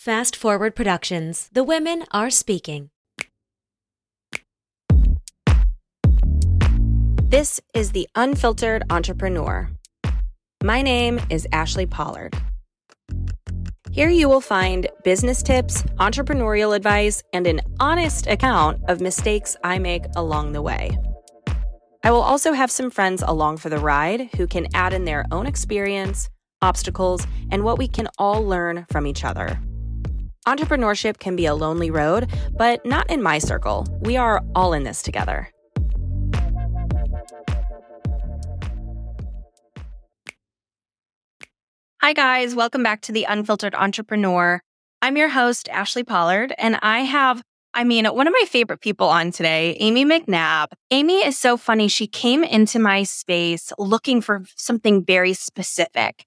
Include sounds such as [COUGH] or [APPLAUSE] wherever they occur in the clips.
Fast Forward Productions. The women are speaking. This is The Unfiltered Entrepreneur. My name is Ashley Pollard. Here you will find business tips, entrepreneurial advice, and an honest account of mistakes I make along the way. I will also have some friends along for the ride who can add in their own experience, obstacles, and what we can all learn from each other. Entrepreneurship can be a lonely road, but not in my circle. We are all in this together. Hi, guys. Welcome back to the Unfiltered Entrepreneur. I'm your host, Ashley Pollard, and I have, I mean, one of my favorite people on today, Amy McNabb. Amy is so funny. She came into my space looking for something very specific.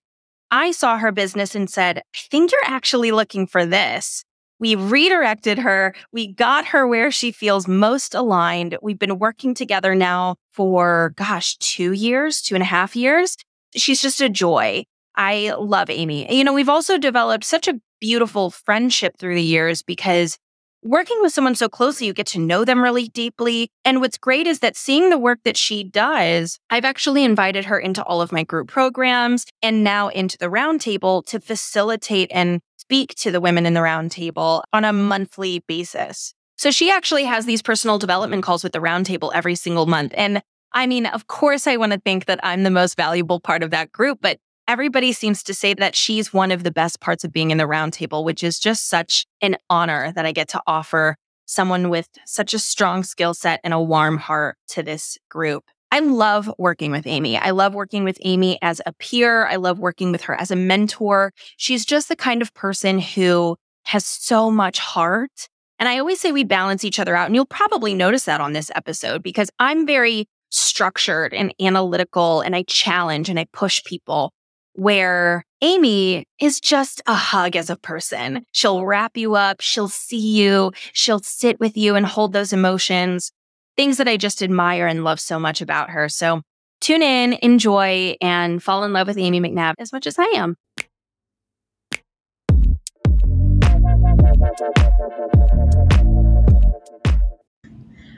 I saw her business and said, I think you're actually looking for this. We redirected her. We got her where she feels most aligned. We've been working together now for, gosh, two years, two and a half years. She's just a joy. I love Amy. You know, we've also developed such a beautiful friendship through the years because working with someone so closely, you get to know them really deeply. And what's great is that seeing the work that she does, I've actually invited her into all of my group programs and now into the roundtable to facilitate and speak to the women in the roundtable on a monthly basis. So she actually has these personal development calls with the roundtable every single month. And I mean, of course, I want to think that I'm the most valuable part of that group, but everybody seems to say that she's one of the best parts of being in the roundtable, which is just such an honor that I get to offer someone with such a strong skill set and a warm heart to this group. I love working with Amy. I love working with Amy as a peer. I love working with her as a mentor. She's just the kind of person who has so much heart. And I always say we balance each other out. And you'll probably notice that on this episode because I'm very structured and analytical and I challenge and I push people where Amy is just a hug as a person. She'll wrap you up. She'll see you. She'll sit with you and hold those emotions. Things that I just admire and love so much about her. So tune in, enjoy, and fall in love with Amy McNabb as much as I am.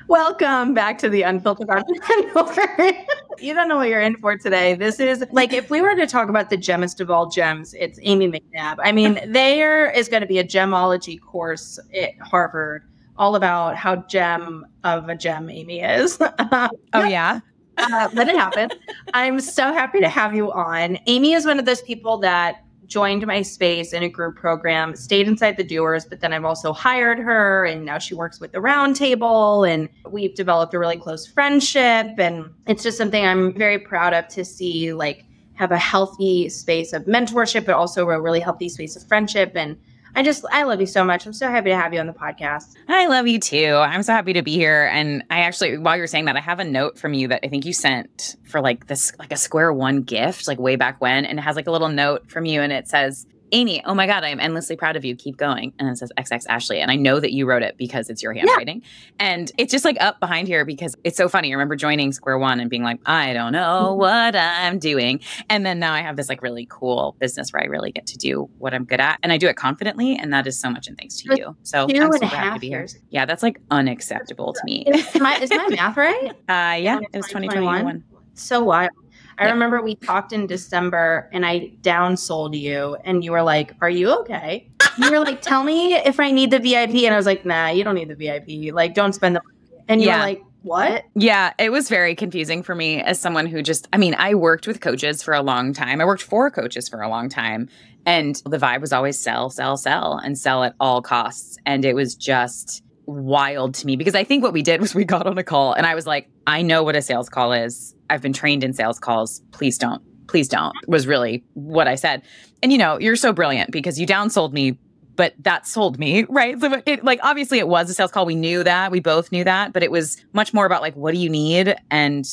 Welcome back to the Unfiltered Entrepreneur. [LAUGHS] you don't know what you're in for today. This is like if we were to talk about the gemmest of all gems, it's Amy McNabb. I mean, there is going to be a gemology course at Harvard all about how gem of a gem Amy is. [LAUGHS] oh yeah. Uh, let it happen. I'm so happy to have you on. Amy is one of those people that joined my space in a group program, stayed inside the doers, but then I've also hired her and now she works with the roundtable and we've developed a really close friendship. And it's just something I'm very proud of to see like have a healthy space of mentorship, but also a really healthy space of friendship and I just I love you so much. I'm so happy to have you on the podcast. I love you too. I'm so happy to be here. And I actually, while you're saying that, I have a note from you that I think you sent for like this, like a square one gift, like way back when, and it has like a little note from you, and it says, Amy, oh my God, I am endlessly proud of you. Keep going. And it says XX Ashley. And I know that you wrote it because it's your handwriting. Yeah. And it's just like up behind here because it's so funny. I remember joining Square One and being like, I don't know mm-hmm. what I'm doing. And then now I have this like really cool business where I really get to do what I'm good at. And I do it confidently. And that is so much in thanks to you. So two I'm super happy to be here. Yeah, that's like unacceptable to me. Is my, is my math right? [LAUGHS] Uh, yeah, it was 2021. So wild. I remember we talked in December and I downsold you and you were like, Are you okay? You were like, Tell me if I need the VIP. And I was like, Nah, you don't need the VIP. Like, don't spend the money. And you yeah. were like, what? Yeah, it was very confusing for me as someone who just, I mean, I worked with coaches for a long time. I worked for coaches for a long time. And the vibe was always sell, sell, sell, and sell at all costs. And it was just, wild to me because I think what we did [LAUGHS] was we got on a call and I was like, I know what a sales call is. I've been trained in sales calls. Please don't. Please don't was really what I said. And you know, you're so brilliant because you downsold me, but that sold me, [LAUGHS] right? So it like obviously it was a sales call. We knew that. We both knew that, but it was much more about like what do you need and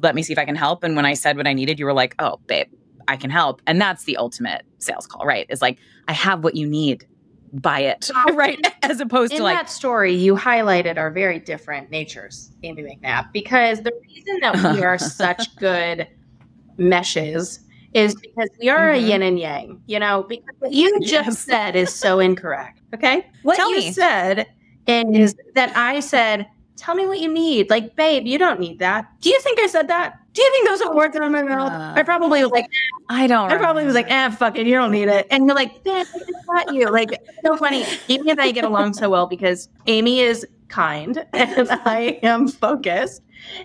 let me see if I can help. And when I said what I needed, you were like, "Oh, babe, I can help." And that's the ultimate sales call, right? Is like, "I have what you need buy it, [LAUGHS] right? As opposed in to like that story, you highlighted our very different natures, Amy McNabb, because the reason that we are [LAUGHS] such good meshes is because we are Mhm. a yin and yang, you know, because what you Yes. just said is so incorrect. Okay. [LAUGHS] What Tell you me. said is that I said, tell me what you need. Like, babe, you don't need that. Do you think I said that? Do you think those are words out of my mouth? Uh, I probably was like, I don't. I probably was like, eh, fuck it, you don't need it. And you're like, man, it's not you. Like, so funny. Amy and I get along so well because Amy is kind [LAUGHS] and I am focused.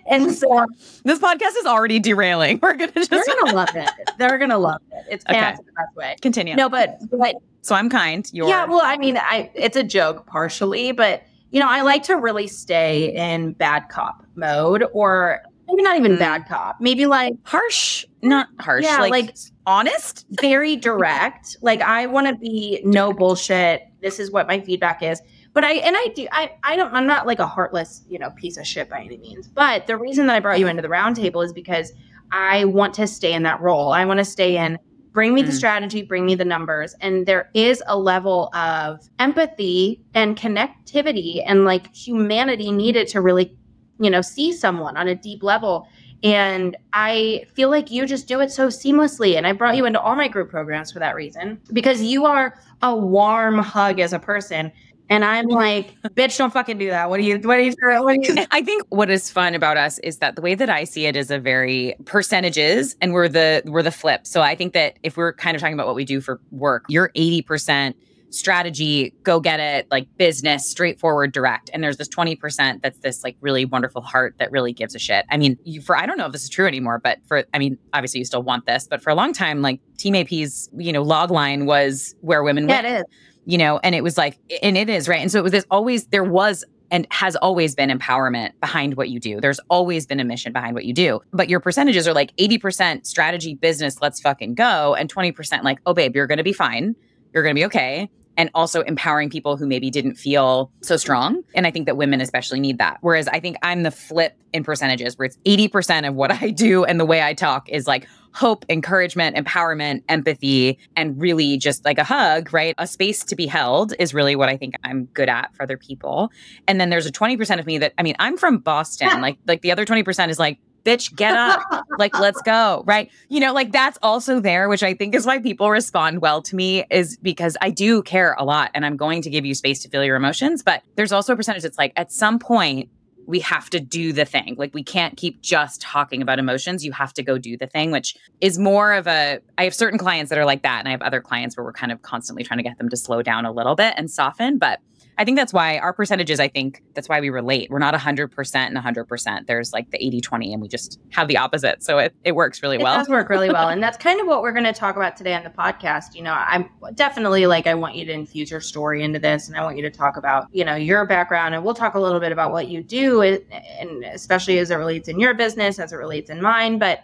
And so this podcast is already derailing. We're gonna just they're gonna love it. They're gonna love it. It's Okay. the best way. continue. No, but but So I'm kind. You're yeah, well, I mean, I it's a joke partially, but you know, I like to really stay in bad cop mode, or maybe not even Mm. bad cop, maybe like harsh. Not harsh. Yeah, like, like- honest. [LAUGHS] very direct. like I want to be no bullshit. This is what my feedback is. But I and I do I I don't I'm not like a heartless, you know, piece of shit by any means. But the reason that I brought you into the roundtable is because I want to stay in that role. I want to stay in bring me the Mm. strategy, bring me the numbers. And there is a level of empathy and connectivity and like humanity needed to really, you know, see someone on a deep level. And I feel like you just do it so seamlessly. And I brought you into all my group programs for that reason because you are a warm hug as a person. And I'm like, [LAUGHS] bitch, don't fucking do that. What are you, what are you, what you? [LAUGHS] I think what is fun about us is that the way that I see it is a very percentages and we're the we're the flip. So I think that if we're kind of talking about what we do for work, you're 80% strategy, go get it, like business, straightforward, direct. And there's this 20% that's this like really wonderful heart that really gives a shit. I mean, you, for I don't know if this is true anymore, but for I mean, obviously you still want this, but for a long time, like Team AP's, you know, log line was where women Yeah, win it is. you know and it was like and it is right and so it was this always there was and has always been empowerment behind what you do there's always been a mission behind what you do but your percentages are like 80% strategy business let's fucking go and 20% like oh babe you're going to be fine you're going to be okay and also empowering people who maybe didn't feel so strong and i think that women especially need that whereas i think i'm the flip in percentages where it's 80% of what [LAUGHS] i do and the way i talk is like hope, encouragement, empowerment, empathy, and really just like a hug, right? A space to be held is really what I think I'm good at for other people. And then there's a 20% of me that I mean, I'm from Boston. [LAUGHS] like like the other 20% is like, bitch, get up. like let's go, right? You know, like that's also there, which I think is why people respond well to me is because I do care a lot and I'm going to give you space to feel your emotions, but there's also a percentage that's like at some point we have to do the thing. Like we can't keep just talking about emotions. You have to go do the thing, which is more of a I have certain clients that are like that and I have other clients where we're kind of constantly trying to get them to slow down a little bit and soften, but I think that's why our percentages, I think that's why we relate. We're not 100% and 100%. There's like the 80 20, and we just have the opposite. So it, it works really It well. It does work really well. And that's [LAUGHS] kind of what we're going to talk about today on the podcast. You know, I'm definitely like, I want you to infuse your story into this and I want you to talk about, you know, your background. And we'll talk a little bit about what you do, and and especially as it relates in your business, as it relates in mine. But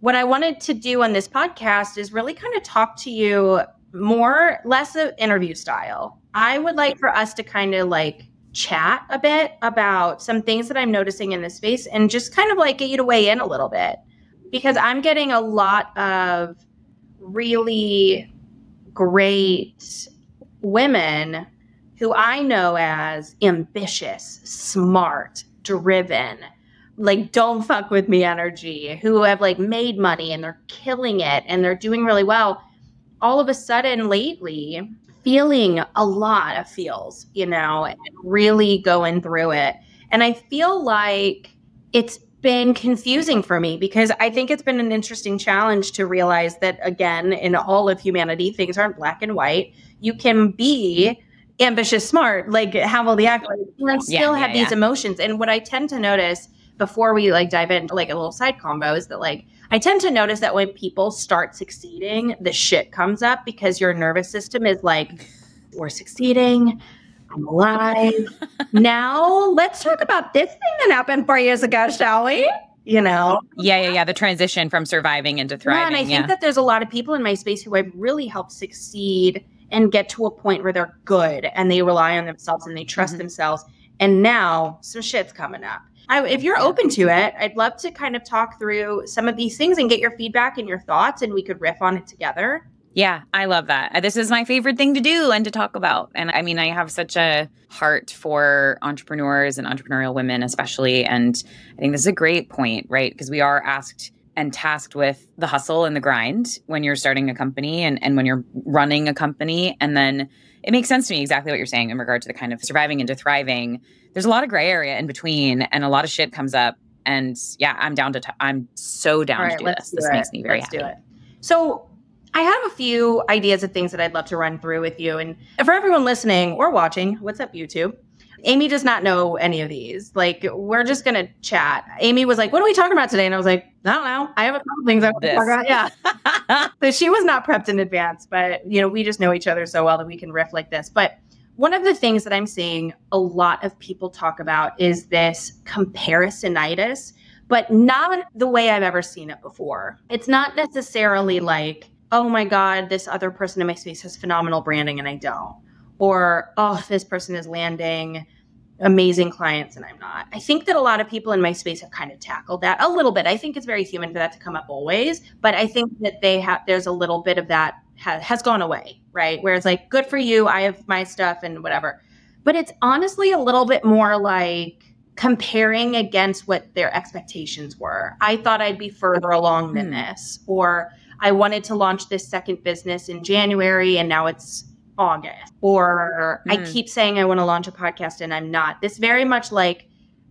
what I wanted to do on this podcast is really kind of talk to you more, less of interview style. I would like for us to kind of like chat a bit about some things that I'm noticing in this space and just kind of like get you to weigh in a little bit because I'm getting a lot of really great women who I know as ambitious, smart, driven, like don't [LAUGHS] fuck with me energy, who have like made money and they're killing it and they're doing really well. All of a sudden lately, feeling a lot of feels, you know, and really going through it. And I feel like it's been confusing for me because I think it's been an interesting challenge to realize that, again, in all of humanity, things aren't black and white. You can be ambitious, smart, like have all the accolades, and still yeah, have these emotions. And what I tend to notice before we like dive into like a little side combo is that like I tend to notice that when people start succeeding, the shit comes up because your nervous system is like, we're succeeding. I'm alive. [LAUGHS] now let's talk about this thing that happened four years ago, shall we? You know? yeah, yeah, yeah. The transition from surviving into thriving. Yeah, and I think that there's a lot of people in my space who I've really helped succeed and get to a point where they're good and they rely on themselves and they trust Mhm. themselves. And now some shit's coming up. I, if you're open to it, I'd love to kind of talk through some of these things and get your feedback and your thoughts, and we could riff on it together. Yeah, I love that. Uh, This is my favorite thing to do and to talk about. And I mean, I have such a heart for entrepreneurs and entrepreneurial women, especially. And I think this is a great point, right? Because we are asked and tasked with the hustle and the grind when you're starting a company and, and when you're running a company. And then it makes sense to me exactly what you're saying in regard to the kind of surviving into thriving. There's a lot of gray area in between and a lot of shit comes up. And yeah, I'm down to, i I'm so down to do this. Do this it. makes me very let's happy. Do it. So I have a few ideas of things that I'd love to run through with you. And for everyone listening or watching, what's up, YouTube? Amy does not know any of these. Like, we're just going to chat. Amy was like, What are we talking about today? And I was like, I don't know. I have a couple things I want to talk about. Yeah. [LAUGHS] so she was not prepped in advance, but, you know, we just know each other so well that we can riff like this. But one of the things that I'm seeing a lot of people talk about is this comparisonitis, but not the way I've ever seen it before. It's not necessarily like, oh my God, this other person in my space has phenomenal branding and I don't. Or, oh, this person is landing amazing clients and I'm not. I think that a lot of people in my space have kind of tackled that a little bit. I think it's very human for that to come up always, but I think that they have there's a little bit of that ha- has gone away, right? Where it's like good for you, I have my stuff and whatever. But it's honestly a little bit more like comparing against what their expectations were. I thought I'd be further along than hmm. this or I wanted to launch this second business in January and now it's August. Or mm. I hmm. keep saying I want to launch a podcast and I'm not. This very much like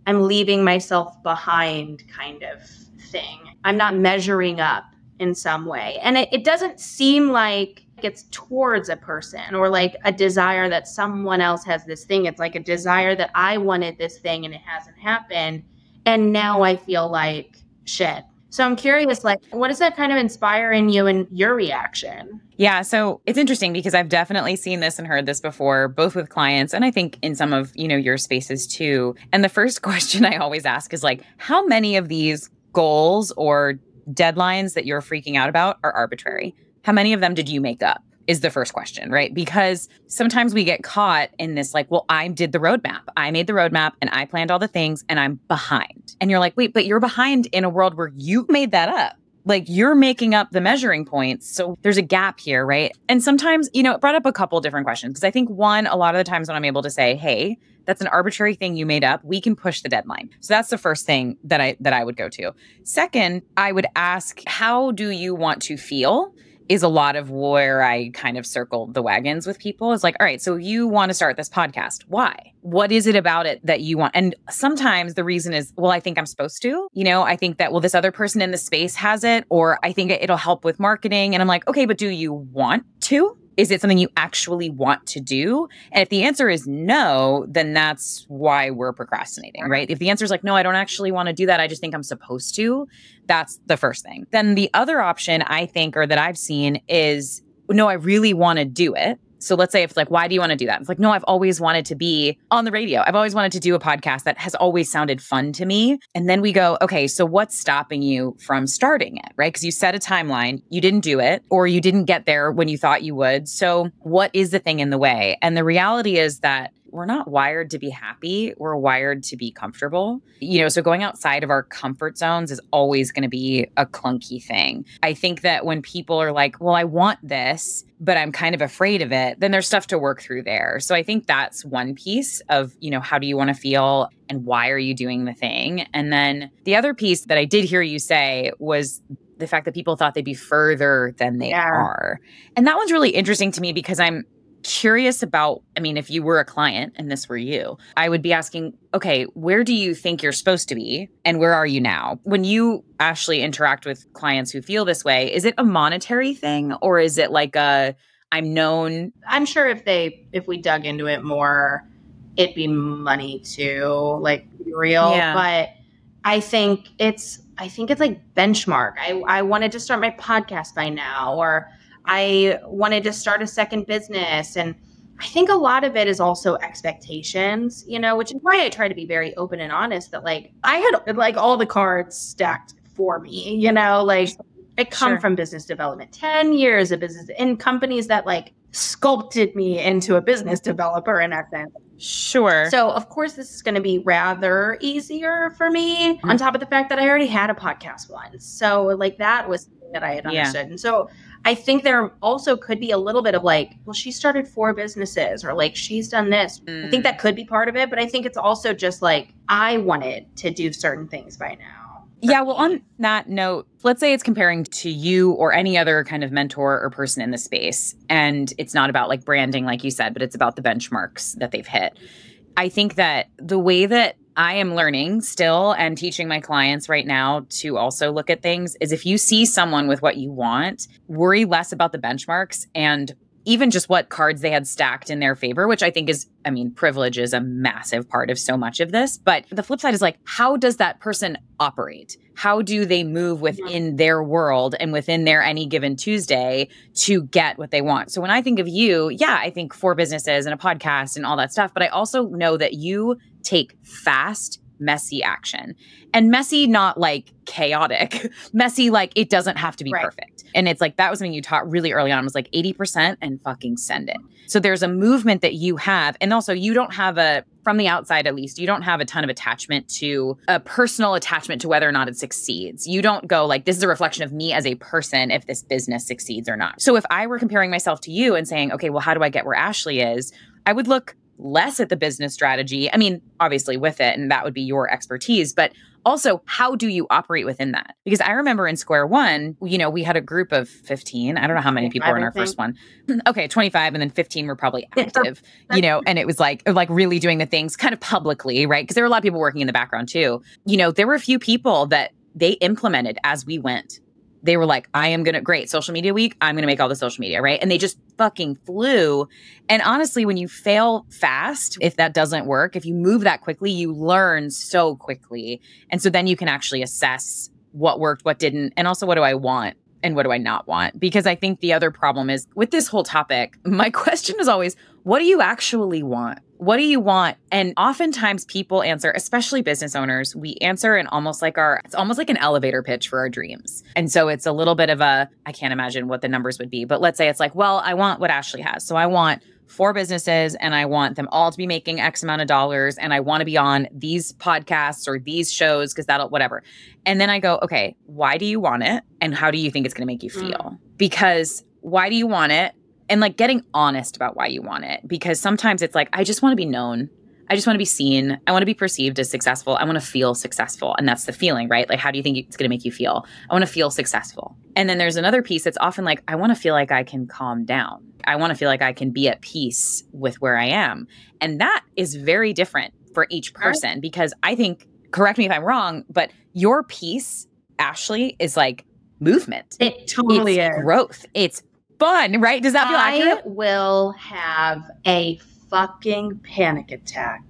I'm leaving myself behind kind of thing. I'm not measuring up in some way. And it, it doesn't seem like it's towards a person or like a desire that someone else has this thing. It's like a desire that I wanted this thing and it hasn't happened. And now I feel like shit. So I'm curious, like, what does that kind of inspire in you and your reaction? Yeah, so it's interesting because I've definitely seen this and heard this before, both with clients and I think in some of, you know, your spaces too. And the first [LAUGHS] question I always ask is like, how many of these goals or deadlines that you're freaking out about are arbitrary? How many of them did you make up? Is the first question, right? Because sometimes we get caught in this like, well, I did the roadmap. I made the roadmap and I planned all the things and I'm behind. And you're like, wait, but you're behind in a world where you made that up. Like you're making up the measuring points. So there's a gap here, right? And sometimes, you know, it brought up a couple different questions because I think one, a lot of the times when I'm able to say, hey, that's an arbitrary thing you made up we can push the deadline so that's the first thing that i that i would go to second i would ask how do you want to feel is a lot of where I kind of circle the wagons with people is like, all right, so you want to start this podcast. Why? What is it about it that you want? And sometimes the reason is, well, I think I'm supposed to. You know, I think that, well, this other person in the space has it, or I think it'll help with marketing. And I'm like, okay, but do you want to? Is it something you actually want to do? And if the answer is no, then that's why we're procrastinating, right? If the answer is like, no, I don't actually want to do that, I just think I'm supposed to, that's the first thing. Then the other option I think, or that I've seen is, no, I really want to do it. So let's say it's like, why do you want to do that? It's like, no, I've always wanted to be on the radio. I've always wanted to do a podcast that has always sounded fun to me. And then we go, okay, so what's stopping you from starting it? Right. Because you set a timeline, you didn't do it, or you didn't get there when you thought you would. So what is the thing in the way? And the reality is that we're not wired to be happy. We're wired to be comfortable. You know, so going outside of our comfort zones is always going to be a clunky thing. I think that when people are like, well, I want this, but I'm kind of afraid of it, then there's stuff to work through there. So I think that's one piece of, you know, how do you want to feel and why are you doing the thing? And then the other piece that I did hear you say was the fact that people thought they'd be further than they yeah. are. And that one's really interesting to me because I'm curious about i mean if you were a client and this were you i would be asking okay where do you think you're supposed to be and where are you now? When you actually interact with clients who feel this way is it a monetary thing or is it like a i'm known i'm sure if they if we dug into it more it'd be money too like real. Yeah. but i think it's i think it's like benchmark. I i wanted to start my podcast by now or I wanted to start a second business. And I think a lot of it is also expectations, you know, which is why I try to be very open and honest that like I had like all the cards stacked for me, you know, like I come sure. from business development, 10 years of business in companies that like sculpted me into a business developer in essence. Sure. So, of course, this is going to be rather easier for me mm-hmm. on top of the fact that I already had a podcast once. So, like, that was that I had understood. Yeah. And so, I think there also could be a little bit of like, well, she started four businesses or like she's done this. Mm. I think that could be part of it, but I think it's also just like I wanted to do certain things by now. Yeah, well, on that note, let's say it's comparing to you or any other kind of mentor or person in the space. And it's not about like branding, like you said, but it's about the benchmarks that they've hit. I think that the way that I am learning still and teaching my clients right now to also look at things is if you see someone with what you want, worry less about the benchmarks and even just what cards they had stacked in their favor, which I think is, I mean, privilege is a massive part of so much of this. But the flip side is like, how does that person operate? How do they move within their world and within their any given Tuesday to get what they want? So when I think of you, yeah, I think for businesses and a podcast and all that stuff. But I also know that you take fast, messy action and messy, not like chaotic, [LAUGHS] messy, like it doesn't have to be right. perfect. And it's like that was something you taught really early on was like 80% and fucking send it. So there's a movement that you have. And also, you don't have a, from the outside at least, you don't have a ton of attachment to a personal attachment to whether or not it succeeds. You don't go like, this is a reflection of me as a person if this business succeeds or not. So if I were comparing myself to you and saying, okay, well, how do I get where Ashley is? I would look less at the business strategy. I mean, obviously with it, and that would be your expertise, but also how do you operate within that? Because I remember in Square One, you know, we had a group of 15. I don't know how many people were in our first one. [LAUGHS] okay, 25 and then 15 were probably active, you know, and it was like like really doing the things kind of publicly, right? Because there were a lot of people working in the background too. You know, there were a few people that they implemented as we went they were like, I am going to, great, social media week, I'm going to make all the social media, right? And they just fucking flew. And honestly, when you fail fast, if that doesn't work, if you move that quickly, you learn so quickly. And so then you can actually assess what worked, what didn't, and also what do I want and what do I not want? Because I think the other problem is with this whole topic, [LAUGHS] my question is always, what do you actually want? What do you want? And oftentimes people answer, especially business owners, we answer in almost like our, it's almost like an elevator pitch for our dreams. And so it's a little bit of a, I can't imagine what the numbers would be, but let's say it's like, well, I want what Ashley has. So I want four businesses and I want them all to be making X amount of dollars and I want to be on these podcasts or these shows because that'll whatever. And then I go, okay, why do you want it? And how do you think it's going to make you feel? Mm. Because why do you want it? And like getting honest about why you want it because sometimes it's like I just want to be known. I just want to be seen. I want to be perceived as successful. I want to feel successful. And that's the feeling, right? Like, how do you think it's going to make you feel? I want to feel successful. And then there's another piece that's often like, I want to feel like I can calm down. I want to feel like I can be at peace with where I am. And that is very different for each person because I think, correct me if I'm wrong, but your peace, Ashley, is like movement. It totally it's is. Growth. It's fun, right? Does that feel I accurate? will have a fucking panic attack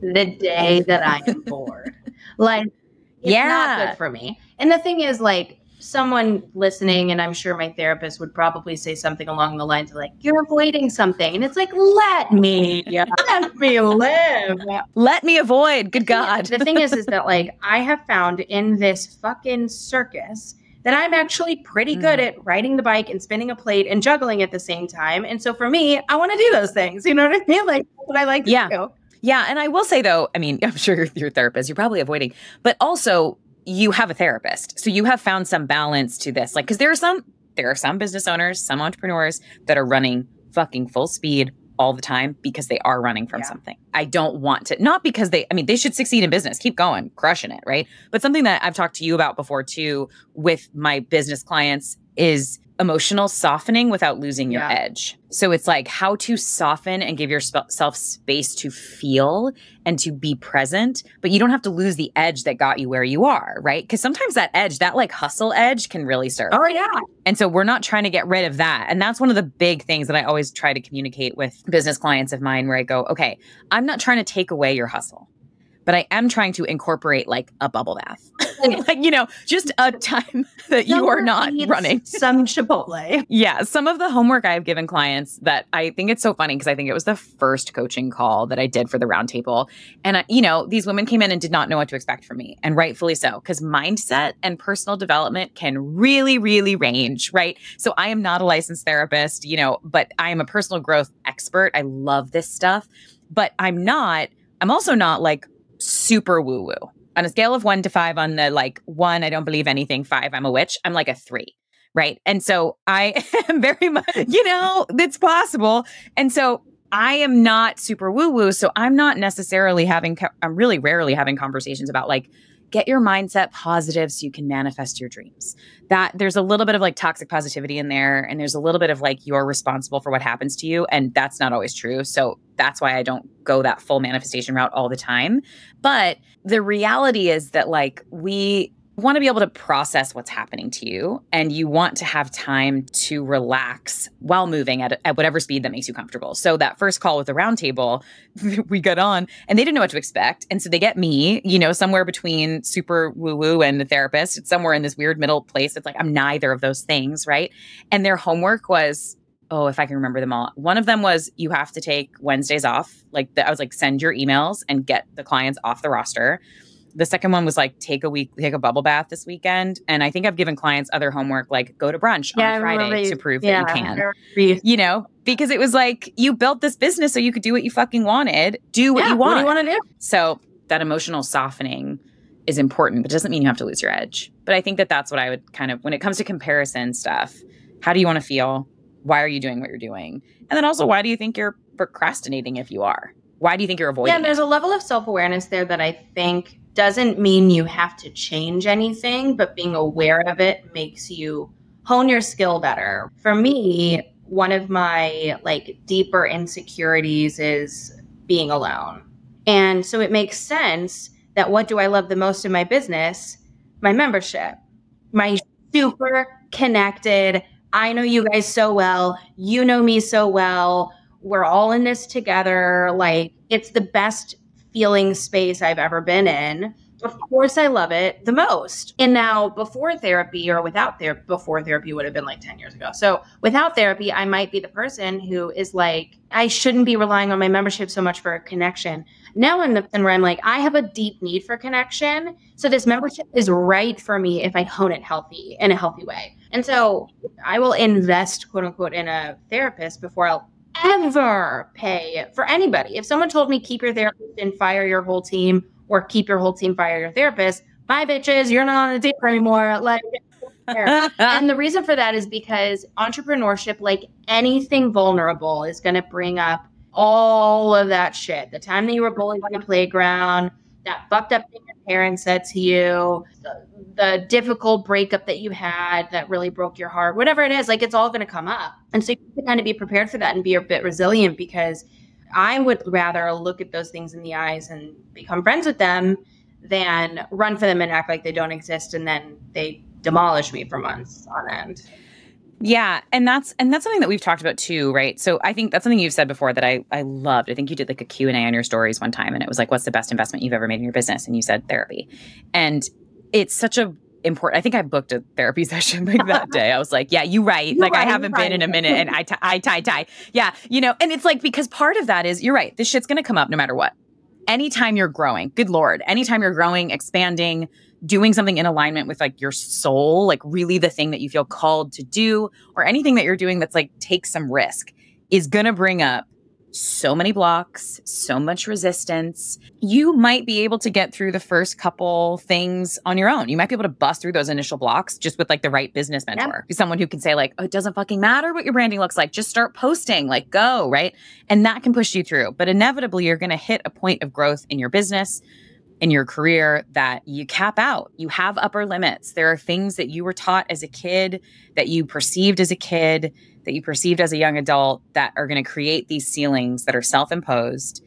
the day that I am [LAUGHS] bored. Like, it's Yeah. not good for me. And the thing is, like, someone listening, and I'm sure my therapist would probably say something along the lines of like, "You're avoiding something," and it's like, "Let me, let me live." Let me avoid. Good God. the thing is, is that [LAUGHS] like I have found in this fucking circus that I'm actually pretty good Mm. at riding the bike and spinning a plate and juggling at the same time. And so for me, I want to do those things. You know what I mean? Like that's what I like to Yeah. do. Yeah, and I will say though, I mean, [LAUGHS] I'm sure your- your therapist, you're probably avoiding, but also you have a therapist. So you have found some balance to this. Like cuz there are some there are some business owners, some entrepreneurs that are running fucking full speed all the time because they are running from Yeah. something. I don't want to not because they I mean, they should succeed in business. Keep going, crushing it, right? But something that I've talked to you about before too with my business clients is emotional softening without losing your Yeah. edge. So it's like how to soften and give yourself space to feel and to be present, but you don't have to lose the edge that got you where you are, right? Because sometimes that edge, that like hustle edge can really serve. Oh yeah. And so we're not trying to get rid of that. And that's one of the big things that I always try to communicate with business clients of mine where I go, okay, I'm not trying to take away your hustle, but I am trying to incorporate like a bubble bath. [LAUGHS] like, you know, just a time [LAUGHS] that you are not running. [LAUGHS] some Chipotle. Yeah, some of the homework I've given clients that I think it's so funny because I think it was the first coaching call that I did for the roundtable. And, I, you know, these women came in and did not know what to expect from me, and rightfully so, because mindset and personal development can really, really range, right? So I am not a licensed therapist, you know, but I am a personal growth expert. I love this stuff, but I'm not, I'm also not like super woo woo. On a scale of one to five, on the like one, I don't believe anything, five, I'm a witch, I'm like a three right? And so I [LAUGHS] am very much, you know, it's possible. And so I am not super woo woo. So I'm not necessarily having, co- I'm really rarely having conversations about like, get your mindset positive so you can manifest your dreams. That there's a little bit of like toxic positivity in there, and there's a little bit of like you're responsible for what happens to you. And that's not always true. So that's why I don't go that full manifestation route all the time. But the reality is that like we want to be able to process what's happening to you and you want to have time to relax while moving at, at whatever speed that makes you comfortable. So that first call with the roundtable, [LAUGHS] we got on and they didn't know what to expect. And so they get me, you know, somewhere between super woo woo and the therapist. It's somewhere in this weird middle place. It's like I'm neither of those things, right? And their homework was oh, if I can remember them all. One of them was you have to take Wednesdays off. Like the, I was like, send your emails and get the clients off the roster the second one was like take a week, take a bubble bath this weekend. And I think I've given clients other homework like go to brunch yeah, on Friday you, to prove yeah, that you can. You know, because it was like you built this business so you could do what you fucking wanted, do what yeah, you want. What do you want to do? So that emotional softening is important, but doesn't mean you have to lose your edge. But I think that that's what I would kind of when it comes to comparison stuff. How do you want to feel? Why are you doing what you're doing? And then also, why do you think you're procrastinating if you are? Why do you think you're avoiding? Yeah, there's it? a level of self awareness there that I think doesn't mean you have to change anything, but being aware of it makes you hone your skill better. For me, one of my like deeper insecurities is being alone. And so it makes sense that what do I love the most in my business? My membership. My super connected, I know you guys so well. You know me so well. We're all in this together. Like it's the best feeling space I've ever been in. Of course, I love it the most. And now, before therapy or without therapy, before therapy would have been like 10 years ago. So, without therapy, I might be the person who is like, I shouldn't be relying on my membership so much for a connection. Now, I'm the, and where I'm like, I have a deep need for connection. So, this membership is right for me if I hone it healthy in a healthy way. And so, I will invest, quote unquote, in a therapist before I'll ever pay for anybody. If someone told me keep your therapist and fire your whole team or keep your whole team, fire your therapist, bye bitches, you're not on a date anymore. Like [LAUGHS] and the reason for that is because entrepreneurship, like anything vulnerable, is going to bring up all of that shit. The time that you were bullied on the playground, that fucked up thing your parents said to you, the, the difficult breakup that you had that really broke your heart, whatever it is, like it's all going to come up. And so you have to kind of be prepared for that and be a bit resilient because I would rather look at those things in the eyes and become friends with them than run for them and act like they don't exist and then they demolish me for months on end. Yeah, and that's and that's something that we've talked about too, right? So I think that's something you've said before that I I loved. I think you did like a Q&A on your stories one time and it was like what's the best investment you've ever made in your business and you said therapy. And it's such a important. I think I booked a therapy [LAUGHS] session like that [LAUGHS] day. I was like, yeah, you right. You're like right, I haven't been right. in a minute and I, t- I tie tie. Tie. Yeah. You know, and it's like, because part of that is you're right. This shit's going to come up no matter what. Anytime you're growing, good Lord, anytime you're growing, expanding, doing something in alignment with like your soul, like really the thing that you feel called to do or anything that you're doing that's like take some risk is going to bring up so many blocks, so much resistance. You might be able to get through the first couple things on your own. You might be able to bust through those initial blocks just with like the right business mentor. Yeah. Someone who can say like, "Oh, it doesn't fucking matter what your branding looks like. Just start posting, like go, right?" And that can push you through. But inevitably you're going to hit a point of growth in your business in your career that you cap out. You have upper limits. There are things that you were taught as a kid, that you perceived as a kid, that you perceived as a young adult that are going to create these ceilings that are self imposed.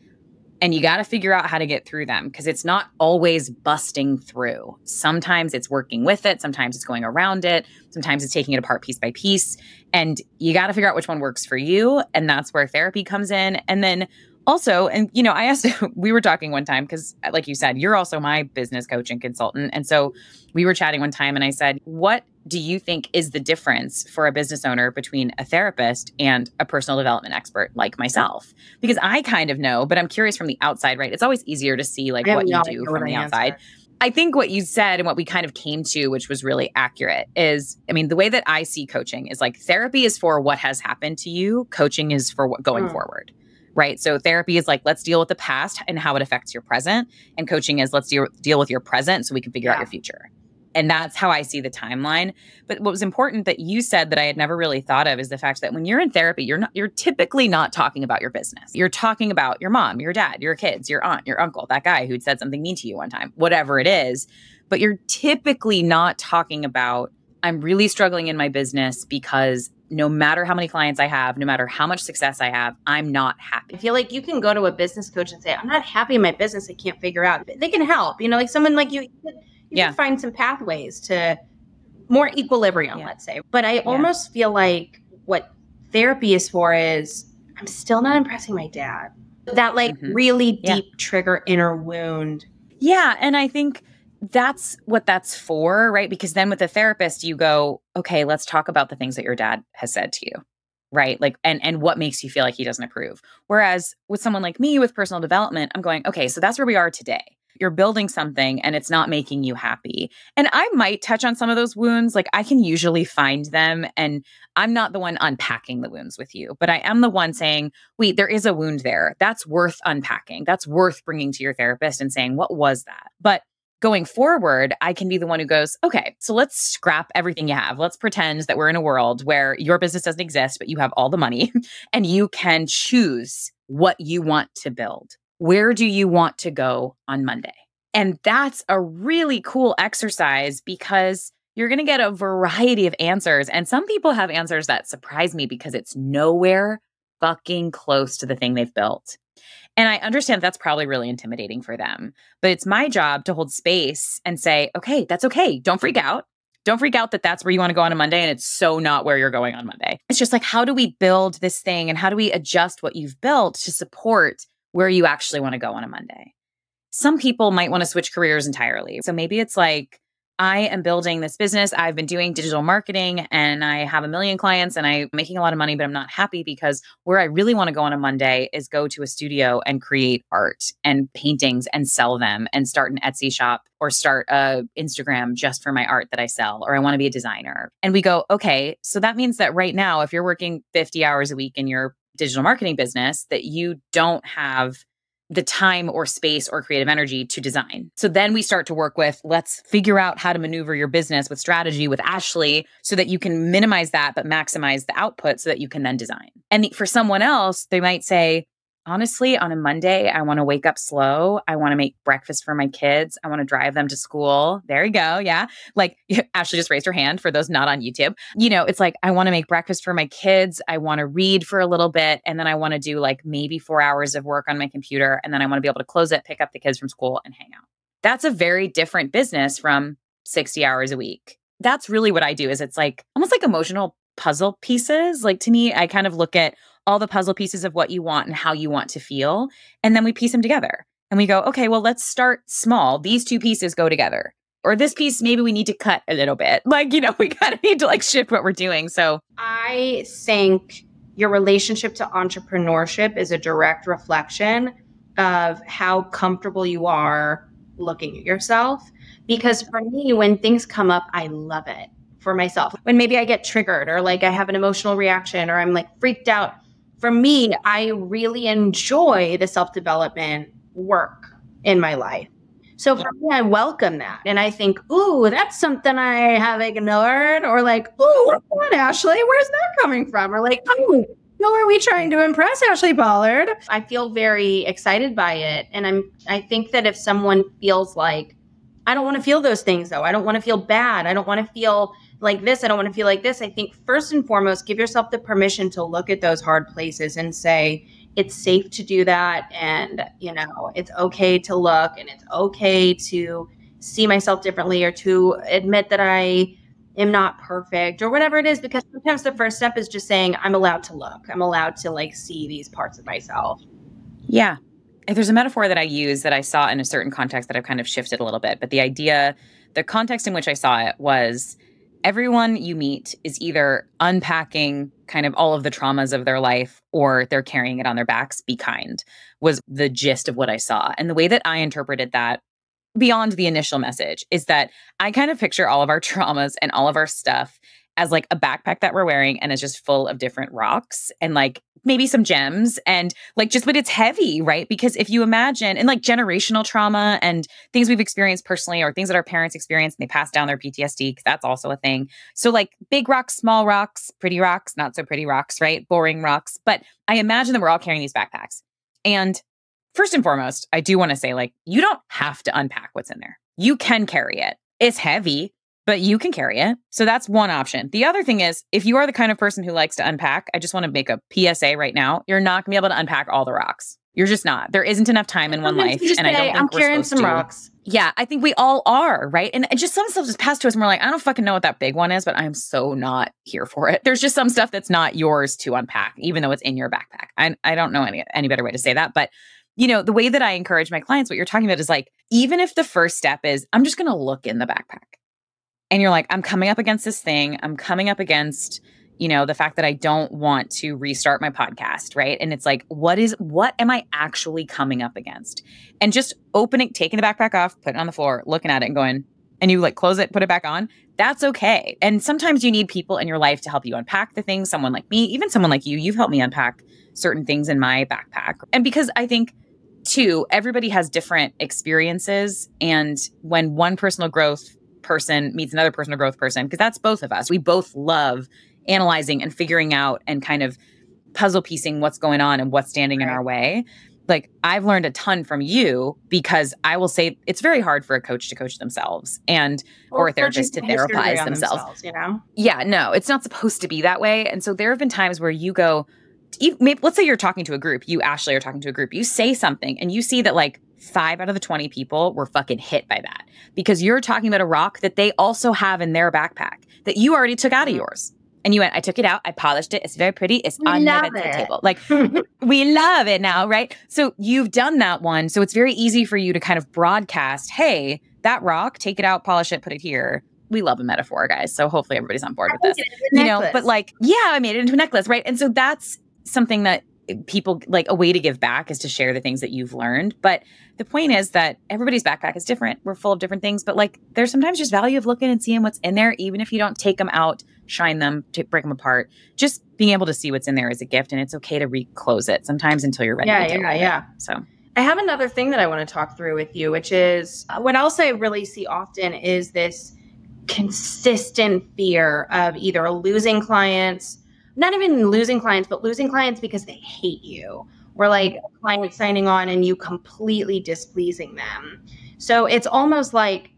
And you got to figure out how to get through them because it's not always busting through. Sometimes it's working with it, sometimes it's going around it, sometimes it's taking it apart piece by piece. And you got to figure out which one works for you. And that's where therapy comes in. And then also, and you know, I asked, [LAUGHS] we were talking one time because, like you said, you're also my business coach and consultant. And so we were chatting one time and I said, What do you think is the difference for a business owner between a therapist and a personal development expert like myself? Because I kind of know, but I'm curious from the outside, right? It's always easier to see like what you do from the outside. I think what you said and what we kind of came to, which was really accurate, is I mean, the way that I see coaching is like therapy is for what has happened to you, coaching is for what going mm. forward right? So therapy is like let's deal with the past and how it affects your present, and coaching is let's deal deal with your present so we can figure yeah. out your future. And that's how I see the timeline. But what was important that you said that I had never really thought of is the fact that when you're in therapy, you're not you're typically not talking about your business. You're talking about your mom, your dad, your kids, your aunt, your uncle, that guy who'd said something mean to you one time, whatever it is. But you're typically not talking about I'm really struggling in my business because no matter how many clients I have, no matter how much success I have, I'm not happy. I feel like you can go to a business coach and say, I'm not happy in my business. I can't figure out. They can help. You know, like someone like you, you yeah. can find some pathways to more equilibrium, yeah. let's say. But I yeah. almost feel like what therapy is for is I'm still not impressing my dad. That like mm-hmm. really deep trigger inner wound. Yeah. And I think that's what that's for, right? Because then with a the therapist, you go, okay, let's talk about the things that your dad has said to you, right? Like, and and what makes you feel like he doesn't approve. Whereas with someone like me with personal development, I'm going, okay, so that's where we are today. You're building something and it's not making you happy. And I might touch on some of those wounds. Like I can usually find them and I'm not the one unpacking the wounds with you, but I am the one saying, wait, there is a wound there. That's worth unpacking. That's worth bringing to your therapist and saying, what was that? But going forward, I can be the one who goes, okay, so let's scrap everything you have. Let's pretend that we're in a world where your business doesn't exist, but you have all the money [LAUGHS] and you can choose what you want to build. Where do you want to go on Monday? And that's a really cool exercise because you're going to get a variety of answers. And some people have answers that surprise me because it's nowhere fucking close to the thing they've built. And I understand that's probably really intimidating for them. But it's my job to hold space and say, okay, that's okay. Don't freak out. Don't freak out that that's where you want to go on a Monday and it's so not where you're going on Monday. It's just like, how do we build this thing and how do we adjust what you've built to support where you actually want to go on a Monday? Some people might want to switch careers entirely. So maybe it's like, I am building this business. I've been doing digital marketing and I have a million clients and I'm making a lot of money, but I'm not happy because where I really want to go on a Monday is go to a studio and create art and paintings and sell them and start an Etsy shop or start a Instagram just for my art that I sell or I want to be a designer. And we go, okay, so that means that right now if you're working 50 hours a week in your digital marketing business that you don't have the time or space or creative energy to design. So then we start to work with let's figure out how to maneuver your business with strategy with Ashley so that you can minimize that but maximize the output so that you can then design. And for someone else, they might say, honestly, on a Monday, I want to wake up slow. I want to make breakfast for my kids. I want to drive them to school. There you go. Yeah. Like [LAUGHS] Ashley just raised her hand for those not on YouTube. You know, it's like, I want to make breakfast for my kids. I want to read for a little bit. And then I want to do like maybe four hours of work on my computer. And then I want to be able to close it, pick up the kids from school, and hang out. That's a very different business from 60 hours a week. That's really what I do is it's like almost like emotional puzzle pieces. Like to me, I kind of look at all the puzzle pieces of what you want and how you want to feel. And then we piece them together and we go, okay, well, let's start small. These two pieces go together. Or this piece, maybe we need to cut a little bit. [LAUGHS] Like, you know, we mm-hmm. kind of need to like shift what we're doing. So I think your relationship to entrepreneurship is a direct reflection of how comfortable you are looking at yourself. Because for me, when things come up, I love it for myself. When maybe I get triggered or like I have an emotional reaction or I'm like freaked out, for me, I really enjoy the self development work in my life. So for me, I welcome that. And I think, ooh, that's something I have ignored. Or like, ooh, what, Ashley? Where's that coming from? Or like, oh, who are we trying to impress, Ashley Pollard? I feel very excited by it. And I'm I think that if someone feels like, I don't want to feel those things though. I don't want to feel bad. I don't want to feel like this. I don't want to feel like this. I think first and foremost, give yourself the permission to look at those hard places and say, it's safe to do that. And, you know, it's okay to look and it's okay to see myself differently or to admit that I am not perfect or whatever it is. Because sometimes the first step is just saying, I'm allowed to look, I'm allowed to like see these parts of myself. Yeah. If There's a metaphor that I use that I saw in a certain context that I've kind of shifted a little bit. But the idea, the context in which I saw it was everyone you meet is either unpacking kind of all of the traumas of their life or they're carrying it on their backs. Be kind was the gist of what I saw. And the way that I interpreted that beyond the initial message is that I kind of picture all of our [LAUGHS] traumas and all of our stuff as like a backpack that we're wearing and it's just full of different rocks and like maybe some gems and like just but it's heavy right? Because if you imagine and like generational trauma and things we've experienced personally or things that our parents experienced and they pass down their ptsd because that's also a thing. So like big rocks small rocks pretty rocks not so pretty rocks right? Boring rocks. But i imagine that we're all carrying these backpacks. And first and foremost i do want to say like you don't have to unpack what's in there. You can carry it. It's heavy but you can carry it. So that's one option. The other thing is, if you are the kind of person who likes to unpack, I just want to make a PSA right now. You're not going to be able to unpack all the rocks. You're just not. There isn't enough time in one life, and I don't think I'm carrying some to. rocks. Yeah, I think we all are, right? And and just some stuff just passed to us, and we're like, I don't fucking know what that big one is, but I'm so not here for it. There's just some stuff that's not yours to unpack, even though it's in your backpack. I I don't know any any better way to say that, but you know, the way that I encourage my clients, what you're talking about is like, even if the first step is, I'm just going to look in the backpack and you're like, I'm coming up against this thing. I'm coming up against, you know, the fact that I don't want to restart my podcast, right? And it's like, what is, what am I actually coming up against? And just opening, taking the backpack off, putting it on the floor, looking at it and going, and you like close it, put it back on. That's okay. And sometimes you need people in your life to help you unpack the things. Someone like me, even someone like you, you've helped me unpack certain things in my backpack. And because I think, too, everybody has different experiences. And when one personal growth person meets another personal growth person because that's both of us. We both love analyzing and figuring out and kind of puzzle piecing what's going on and what's standing right. in our way. Like I've learned a ton from you because I will say it's very hard for a coach to coach themselves and or, or a therapist to therapize themselves. themselves. You know? Yeah, no, it's not supposed to be that way. And so there have been times where you go, maybe, let's say you're talking to a group, you Ashley are talking to a group, you say something and you see that like five out of the 20 people were fucking hit by that because you're talking about a rock that they also have in their backpack that you already took out of mm-hmm. yours. And you went, I took it out, I polished it, it's very pretty, it's we on the bedside table. Like [LAUGHS] we love it now, right? So you've done that one. So it's very easy for you to kind of broadcast, hey, that rock, take it out, polish it, put it here. We love a metaphor, guys. So hopefully everybody's on board with this. You know, but like, yeah, I made it into a necklace, right? And so that's something that people like a way to give back is to share the things that you've learned. But the point is that everybody's backpack is different. We're full of different things, but like there's sometimes just value of looking and seeing what's in there, even if you don't take them out, shine them, to break them apart. Just being able to see what's in there is a gift, and it's okay to reclose it sometimes until you're ready. Yeah, yeah, yeah. So. I have another thing that I want to talk through with you, which is uh, what else I really see often is this consistent fear of either losing clients, not even losing clients, but losing clients because they hate you or like a client signing on and you completely displeasing them. So it's almost like,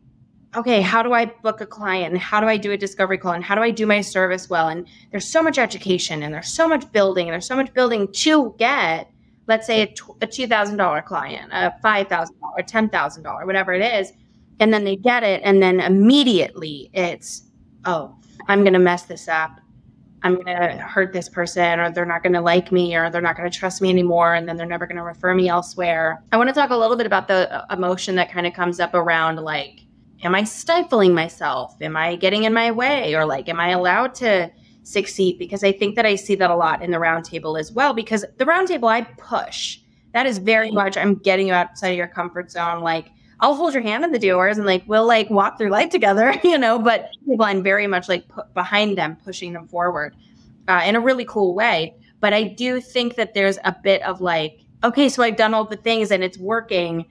okay, how do I book a client? And how do I do a discovery call? And how do I do my service well? And there's so much education and there's so much building and there's so much building to get, let's say, a, $2,000 client, a $5,000, $10,000, whatever it is. And then they get it. And then immediately it's, oh, I'm going to mess this up. I'm going to hurt this person or they're not going to like me or they're not going to trust me anymore and then they're never going to refer me elsewhere. I want to talk a little bit about the uh, emotion that kind of comes up around like, am I stifling myself? Am I getting in my way? Or like, am I allowed to succeed? Because I think that I see that a lot in the roundtable as well. Because the roundtable, I push. That is very much, I'm getting you outside of your comfort zone. Like, I'll hold your hand in the doors and like we'll like walk through life together, [LAUGHS] you know. But people, I'm very much like behind them, pushing them forward uh, in a really cool way. But I do think that there's a bit of like, okay, so I've done all the things and it's working.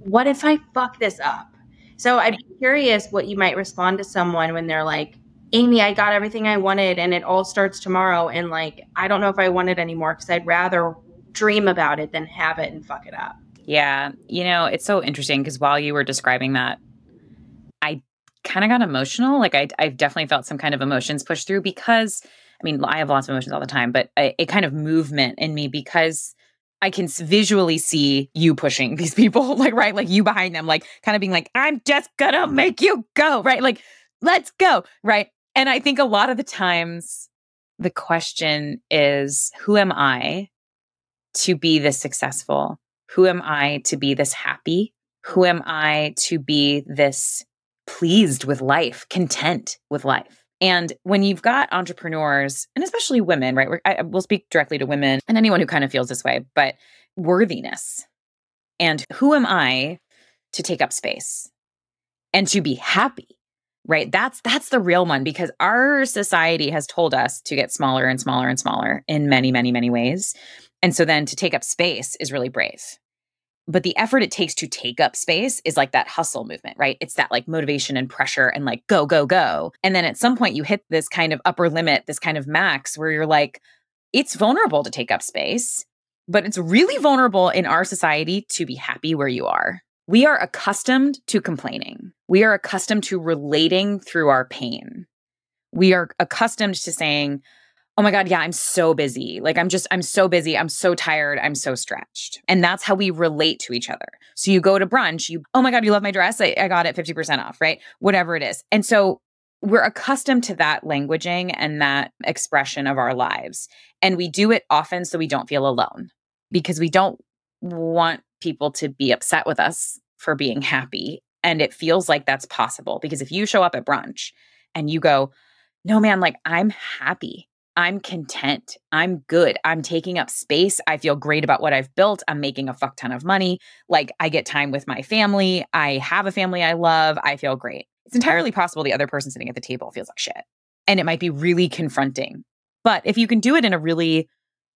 What if I fuck this up? So I'm curious what you might respond to someone when they're like, Amy, I got everything I wanted and it all starts tomorrow. And like, I don't know if I want it anymore because I'd rather dream about it than have it and fuck it up. Yeah. You know, it's so interesting because while you were describing that, I kind of got emotional. Like, I, I've definitely felt some kind of emotions push through because, I mean, I have lots of emotions all the time, but a, a kind of movement in me because I can visually see you pushing [LAUGHS] these people, [LAUGHS] like, right? Like, you behind them, like, kind of being like, I'm just gonna make you go, right? Like, let's go, right? And I think a lot of the times the question is, who am I to be this successful? Who am I to be this happy? Who am I to be this pleased with life, content with life? And when you've got entrepreneurs, and especially women, right? I will speak directly to women and anyone who kind of feels this way, but worthiness. And who am I to take up space and to be happy? right? That's that's the real one because our society has told us to get smaller and smaller and smaller in many, many, many ways. And so then to take up space is really brave. But the effort it takes to take up space is like that hustle movement, right? It's that like motivation and pressure and like go, go, go. And then at some point you hit this kind of upper limit, this kind of max where you're like, it's vulnerable to take up space, but it's really vulnerable in our society to be happy where you are. We are accustomed to complaining. We are accustomed to relating through our pain. We are accustomed to saying, oh my God, yeah, I'm so busy. Like, I'm just, I'm so busy. I'm so tired. I'm so stretched. And that's how we relate to each other. So you go to brunch, you, oh my God, you love my dress. I, I got it 50% off, right? Whatever it is. And so we're accustomed to that languaging and that expression of our lives. And we do it often so we don't feel alone because we don't want people to be upset with us for being happy. And it feels like that's possible because if you show up at brunch and you go, no, man, like I'm happy. I'm content. I'm good. I'm taking up space. I feel great about what I've built. I'm making a fuck ton of money. Like I get time with my family. I have a family I love. I feel great. It's entirely possible the other person sitting at the table feels like shit. And it might be really confronting. But if you can do it in a really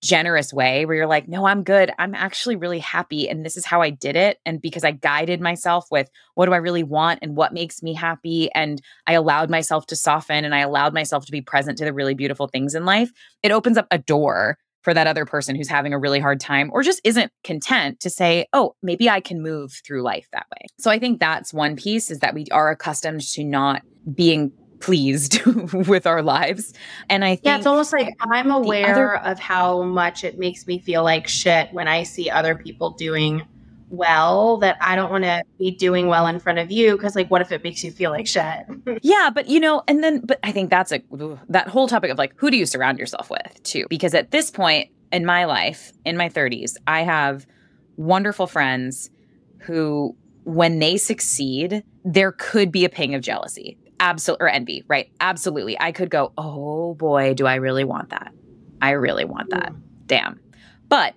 generous way where you're like, no, I'm good. I'm actually really happy. And this is how I did it. And because I guided myself with what do I really want and what makes me happy. And I allowed myself to soften and I allowed myself to be present to the really beautiful things in life, it opens up a door for that other person who's having a really hard time or just isn't content to say, oh, maybe I can move through life that way. So I think that's one piece is that we are accustomed to not being pleased [LAUGHS] with our lives. And I think Yeah, it's almost like I'm aware other- of how much it makes me feel like shit when I see other people doing well that I don't want to be doing well in front of you because like what if it makes you feel like shit? [LAUGHS] yeah, but you know, and then but I think that's a that whole topic of like who do you surround yourself with too? Because at this point in my life, in my 30s, I have wonderful friends who when they succeed, there could be a ping of jealousy absolutely or envy, right? Absolutely. I could go, "Oh boy, do I really want that? I really want that." Mm. Damn. But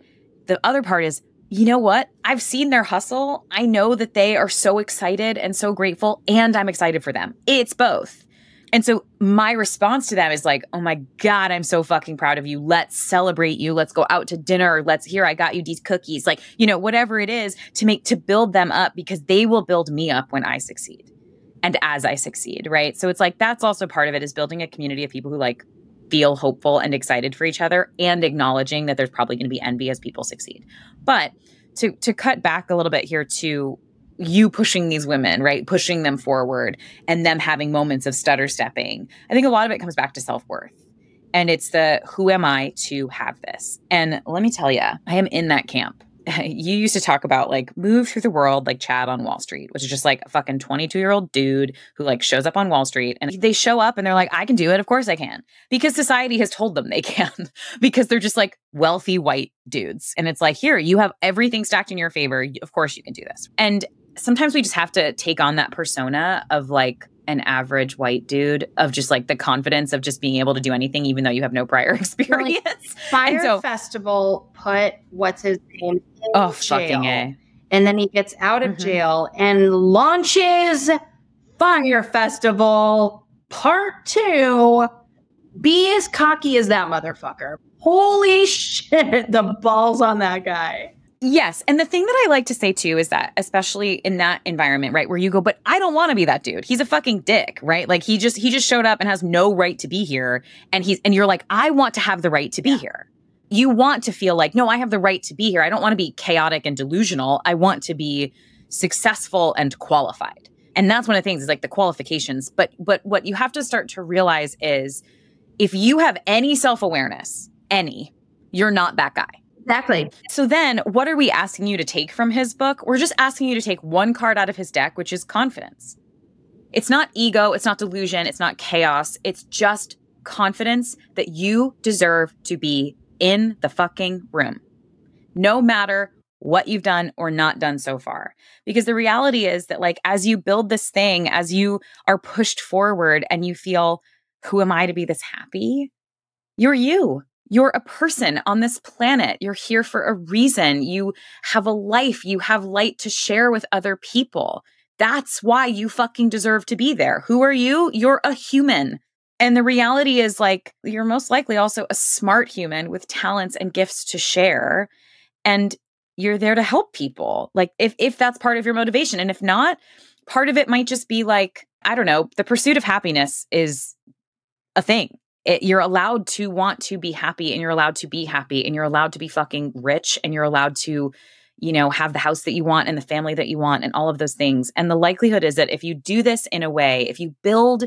the other part is, you know what? I've seen their hustle. I know that they are so excited and so grateful and I'm excited for them. It's both. And so my response to them is like, "Oh my god, I'm so fucking proud of you. Let's celebrate you. Let's go out to dinner. Let's here I got you these cookies." Like, you know, whatever it is to make to build them up because they will build me up when I succeed and as I succeed, right? So it's like that's also part of it is building a community of people who like feel hopeful and excited for each other and acknowledging that there's probably going to be envy as people succeed. But to to cut back a little bit here to you pushing these women, right? Pushing them forward and them having moments of stutter stepping. I think a lot of it comes back to self-worth. And it's the who am I to have this? And let me tell you, I am in that camp. [LAUGHS] you used to talk about like move through the world like Chad on Wall Street, which is just like a fucking 22 year old dude who like shows up on Wall Street and they show up and they're like, I can do it. Of course I can. Because society has told them they [LAUGHS] can because they're just like wealthy white dudes. And it's like, here, you have everything stacked in your favor. Of course you can do this. And sometimes we just have to take on that persona of like, an average white dude of just like the confidence of just being able to do anything even though you have no prior [LAUGHS] experience. Like, Fyre so, Festival put what's his name oh, jail. fucking A. And then he gets out of mm-hmm. jail and launches Fyre Festival Part 2. Be as cocky as that motherfucker. Holy [LAUGHS] shit, the balls on that guy. Yes. And the thing that I like to say too is that, especially in that environment, right, where you go, but I don't want to be that dude. He's a fucking dick, right? Like he just he just showed up and has no right to be here. And he's and you're like, I want to have the right to be yeah. here. You want to feel like, no, I have the right to be here. I don't want to be chaotic and delusional. I want to be successful and qualified. And that's one of the things is like the qualifications. But but what you have to start to realize is if you have any self-awareness, any, you're not that guy Exactly. So then, what are we asking you to take from his book? We're just asking you to take one card out of his deck, which is confidence. It's not ego, it's not delusion, it's not chaos. It's just confidence that you deserve to be in the fucking room, no matter what you've done or not done so far. Because the reality is that, like, as you build this thing, as you are pushed forward and you feel, who am I to be this happy? You're you. You're a person on this planet. You're here for a reason. You have a life. You have light to share with other people. that's why you fucking deserve to be there. Who are you? You're a human. And the reality is, like, you're most likely also a smart human with talents and gifts to share. And you're there to help people. Like, if, if that's part of your motivation. And if not, part of it might just be like, I don't know, the pursuit of happiness is a thing. It, you're allowed to want to be happy and you're allowed to be happy and you're allowed to be fucking rich and you're allowed to you know, have the house that you want and the family that you want and all of those things. And the likelihood is that if you do this in a way, if you build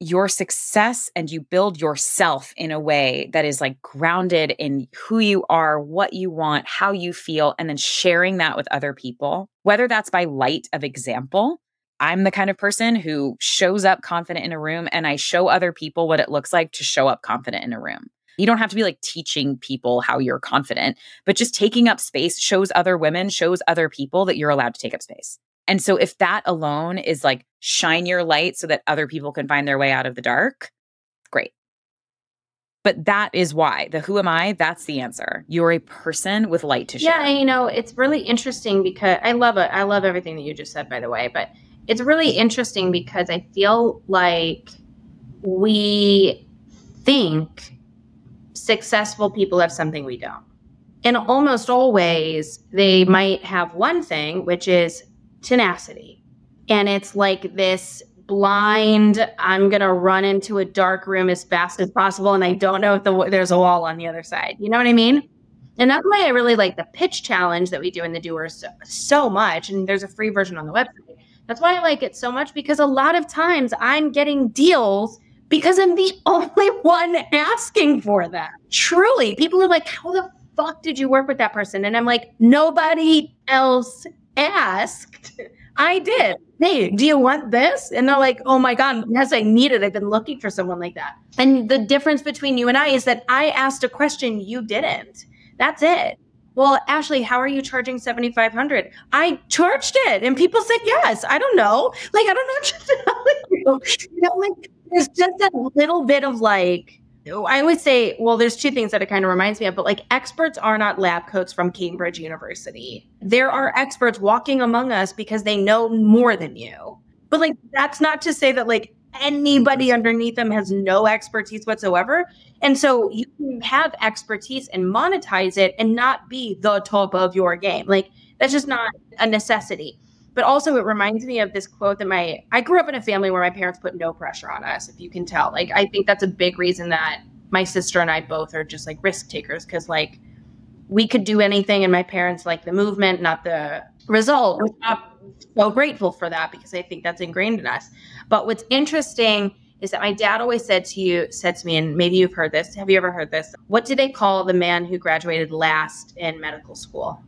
your success and you build yourself in a way that is like grounded in who you are, what you want, how you feel, and then sharing that with other people, whether that's by light of example. I'm the kind of person who shows up confident in a room and I show other people what it looks like to show up confident in a room. You don't have to be like teaching people how you're confident, but just taking up space shows other women, shows other people that you're allowed to take up space. And so if that alone is like shine your light so that other people can find their way out of the dark, great. But that is why the who am I? That's the answer. You're a person with light to share. Yeah, you know, it's really interesting because I love it. I love everything that you just said, by the way. But it's really interesting because I feel like we think successful people have something we don't. And almost always, they might have one thing, which is tenacity. And it's like this blind, I'm going to run into a dark room as fast as possible. And I don't know if the, there's a wall on the other side. You know what I mean? And that's why I really like the pitch challenge that we do in the doers so, so much. And there's a free version on the website. That's why I like it so much because a lot of times I'm getting deals because I'm the [LAUGHS] only one asking for that. Truly, people are like, how the fuck did you work with that person? And I'm like, nobody else asked. I did. Hey, do you want this? And they're like, oh my God, yes, I need it. I've been looking for someone like that. And the difference between you and I is that I asked a question you didn't. That's it. Well, Ashley, how are you charging 7500 I charged it and people said yes. I don't know. Like, I don't know what to tell [LAUGHS] you. Know, like, there's just a little bit of like I would say, well, there's two things that it kind of reminds me of, but like experts are not lab coats from Cambridge University. There are experts walking among us because they know more than you. But like that's not to say that like anybody mm-hmm. underneath them has no expertise whatsoever. And so you can have expertise and monetize it and not be the top of your game. Like that's just not a necessity. But also, it reminds me of this quote that my I grew up in a family where my parents put no pressure on us. If you can tell, like I think that's a big reason that my sister and I both are just like risk takers because like we could do anything, and my parents like the movement, not the result. I'm so grateful for that because I think that's ingrained in us. But what's interesting is that my dad always said to you, said to me, and maybe you've heard this. Have you ever heard this? What do they call the man who graduated last in medical school?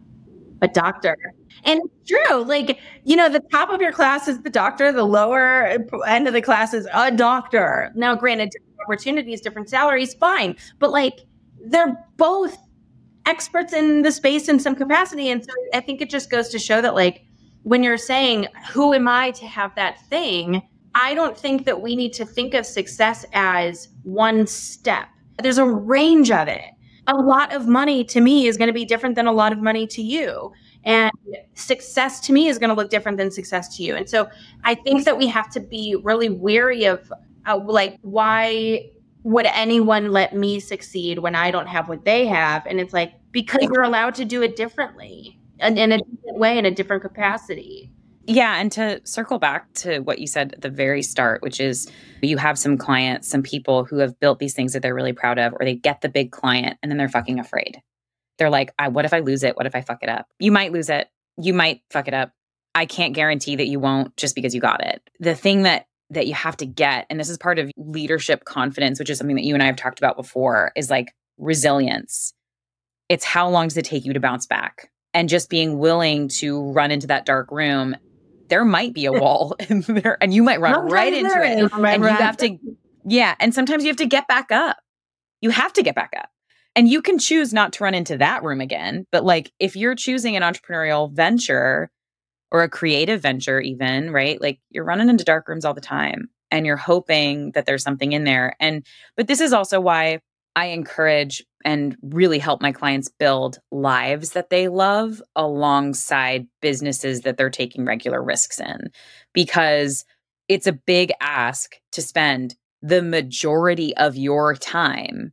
A doctor. And it's true. Like, you know, the top of your class is the doctor, the lower end of the class is a doctor. Now, granted, opportunities, different salaries, fine. But like, they're both experts in the space in some capacity. And so I think it just goes to show that, like, when you're saying, who am I to have that thing? I don't think that we need to think of success as one step. There's a range of it. A lot of money to me is going to be different than a lot of money to you. And success to me is going to look different than success to you. And so I think that we have to be really weary of uh, like, why would anyone let me succeed when I don't have what they have? And it's like, because you're allowed to do it differently and in a different way, in a different capacity. Yeah. And to circle back to what you said at the very start, which is you have some clients, some people who have built these things that they're really proud of, or they get the big client and then they're fucking afraid they're like, I, what if I lose it? What if I fuck it up? You might lose it. You might fuck it up. I can't guarantee that you won't just because you got it. The thing that that you have to get, and this is part of leadership confidence, which is something that you and I have talked about before, is like resilience. It's how long does it take you to bounce back? And just being willing to run into that dark room. There might be a wall [LAUGHS] in there, and you might run sometimes right into it. And you have to, yeah. And sometimes you have to get back up. You have to get back up. And you can choose not to run into that room again. But like if you're choosing an entrepreneurial venture or a creative venture, even, right? Like you're running into dark rooms all the time and you're hoping that there's something in there. And, but this is also why I encourage and really help my clients build lives that they love alongside businesses that they're taking regular risks in because it's a big ask to spend the majority of your time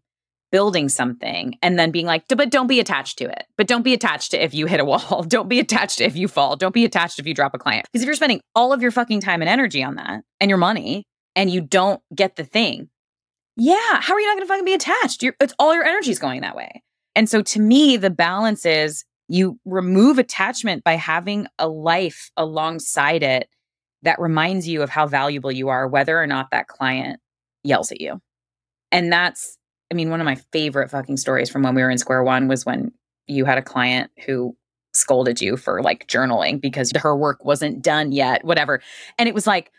building something and then being like, but don't be attached to it. But don't be attached to if you hit a [LAUGHS] wall. Don't be attached if you fall. Don't be attached if you drop a client. Because if you're spending all of your fucking time and energy on that and your money and you don't get the thing, yeah, how are you not going to fucking be attached? You're, it's all your energy is going that way. And so to me, the balance is you remove attachment by having a life alongside it that reminds you of how valuable you are, whether or not that client yells at you. And that's, I mean, one of my favorite fucking stories from when we were in Square One was when you had a client who scolded you for like journaling because her work wasn't done yet, whatever. And it was like,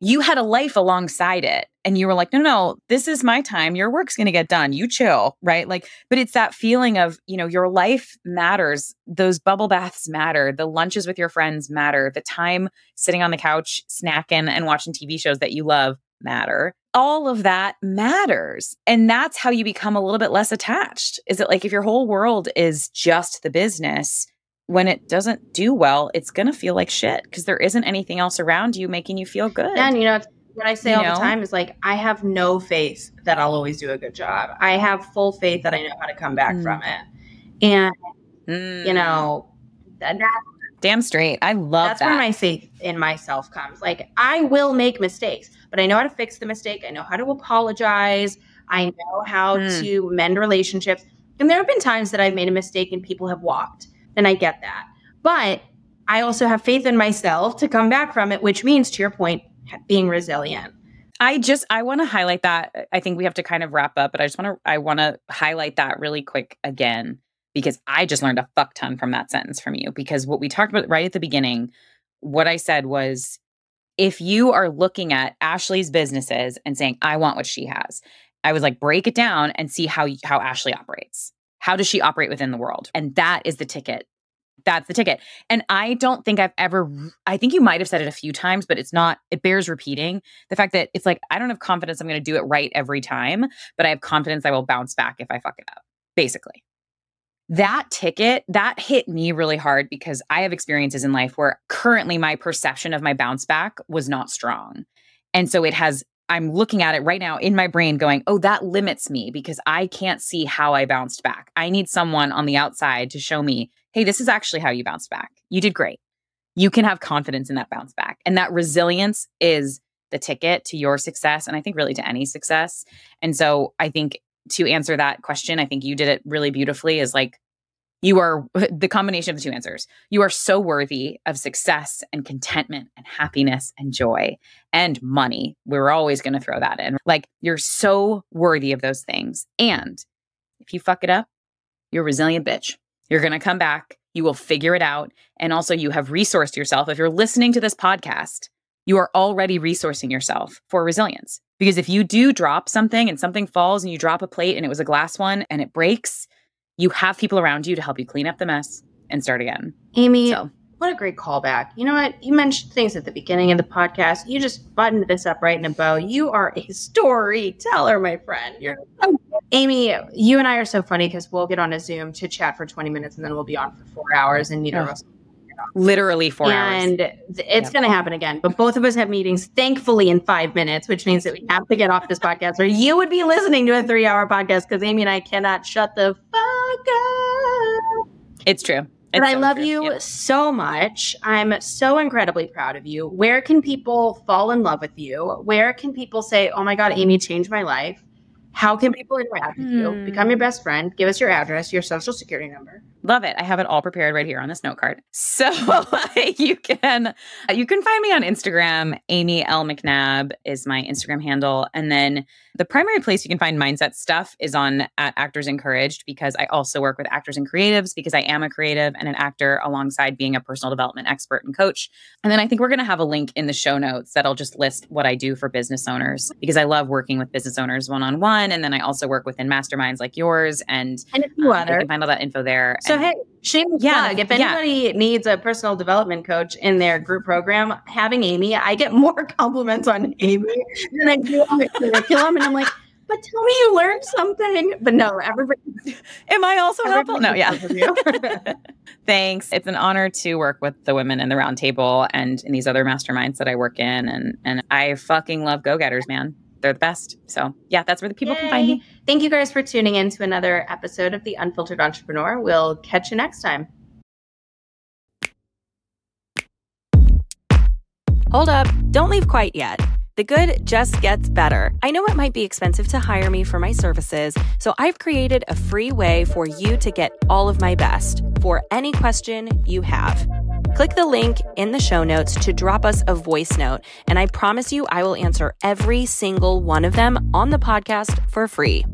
you had a life alongside it and you were like no no this is my time. Your work's going to get done. You chill right? Like but it's that feeling of you know your life matters. Those bubble baths matter. The lunches with your friends matter. The time sitting on the couch snacking and watching tv shows that you love matter. All of that matters and that's how you become a little bit less attached. Is it like if your whole world is just the business when it doesn't do well, it's going to feel like shit because there isn't anything else around you making you feel good. And you know, what I say you all know? the time is like, I have no faith that I'll always do a good job. I have full faith that I know how to come back mm. from it. And, mm. you know, that, damn straight. I love that's that. where my faith in myself comes. Like, I will make mistakes, but I know how to fix the mistake. I know how to apologize. I know how mm. to mend relationships. And there have been times that I've made a mistake and people have walked then I get that. But I also have faith in myself to come back from it, which means, to your point, being resilient. I just I want to highlight that. I think we have to kind of wrap up, but I just want to I want to highlight that really quick again because I just learned a fuck ton from that sentence from you because what we talked about right at the beginning, what I said was if you are looking at Ashley's businesses and saying I want what she has, I was like break it down and see how how Ashley operates. How does she operate within the world? And that is the ticket. That's the ticket. And I don't think I've ever, I think you might have said it a few times, but it's not, it bears repeating. The fact that it's like, I don't have confidence I'm going to do it right every time, but I have confidence I will bounce back if I fuck it up, basically. That ticket, that hit me really hard because I have experiences in life where currently my perception of my bounce back was not strong. And so it has I'm looking at it right now in my brain going, oh, that limits me because I can't see how I bounced back. I need someone on the outside to show me, hey, this is actually how you bounce back. You did great. You can have confidence in that bounce back. And that resilience is the ticket to your success. And I think really to any success. And so I think to answer that question, I think you did it really beautifully is like, you are [LAUGHS] the combination of the two answers. You are so worthy of success and contentment and happiness and joy and money. We're always going to throw that in. Like, you're so worthy of those things. And if you fuck it up, you're a resilient bitch. You're going to come back. You will figure it out. And also, you have resourced yourself. If you're listening to this podcast, you are already resourcing yourself for resilience. Because if you do drop something and something falls and you drop a plate and it was a glass one and it breaks, you have people around you to help you clean up the mess and start again. Amy, so. What a great callback. You know what? You mentioned things at the beginning of the podcast. You just buttoned this up right in a bow. You are a storyteller, my friend. You're Amy, you and I are so funny because we'll get on a Zoom to chat for 20 minutes and then we'll be on for four hours and neither of us literally four and hours. And it's yep. going to happen again. But both of us have meetings, thankfully, in five minutes, which means that we have to get off this podcast or you would be listening to a three hour podcast because Amy and I cannot shut the fuck up. It's true. But I love true. you yep. so much. I'm so incredibly proud of you. Where can people fall in love with you? Where can people say, oh my God, Amy changed my life? How can people interact with you? Become your hmm. best friend. Give us your address, your social security number. Love it. I have it all prepared right here on this note card. [LAUGHS] So [LAUGHS] you can you can find me on Instagram. Amy L McNabb is my Instagram handle, and then the primary place you can find mindset stuff is on at Actors Encouraged because I also work with actors and creatives because I am a creative and an actor alongside being a personal development expert and coach. And then I think we're going to have a link in the show notes that'll just list what I do for business owners because I love working with business owners one on one, and then I also work within masterminds like yours and and a few um, You can find all that info there. So hey, shameless yeah, plug. If anybody yeah. needs a personal development coach in their group program, having Amy, I get [LAUGHS] more compliments on Amy than I do on the curriculum. And I'm like, but tell me you learned something. But no, everybody. [LAUGHS] Am I also helpful? No, yeah. yeah. [LAUGHS] Thanks. It's an honor to work with the women in the roundtable and in these other masterminds that I work in. And and I fucking love go getters, man. They're the best. So yeah, that's where the people can find me. Thank you guys for tuning in to another episode of The Unfiltered Entrepreneur. We'll catch you next time. Hold up, don't leave quite yet. The good just gets better. I know it might be expensive to hire me for my services, so I've created a free way for you to get all of my best for any question you have. Click the link in the show notes to drop us a voice note, and I promise you I will answer every single one of them on the podcast for free.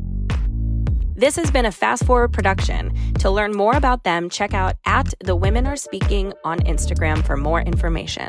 This has been a fast forward production. To learn more about them, check out at the women are speaking on Instagram for more information.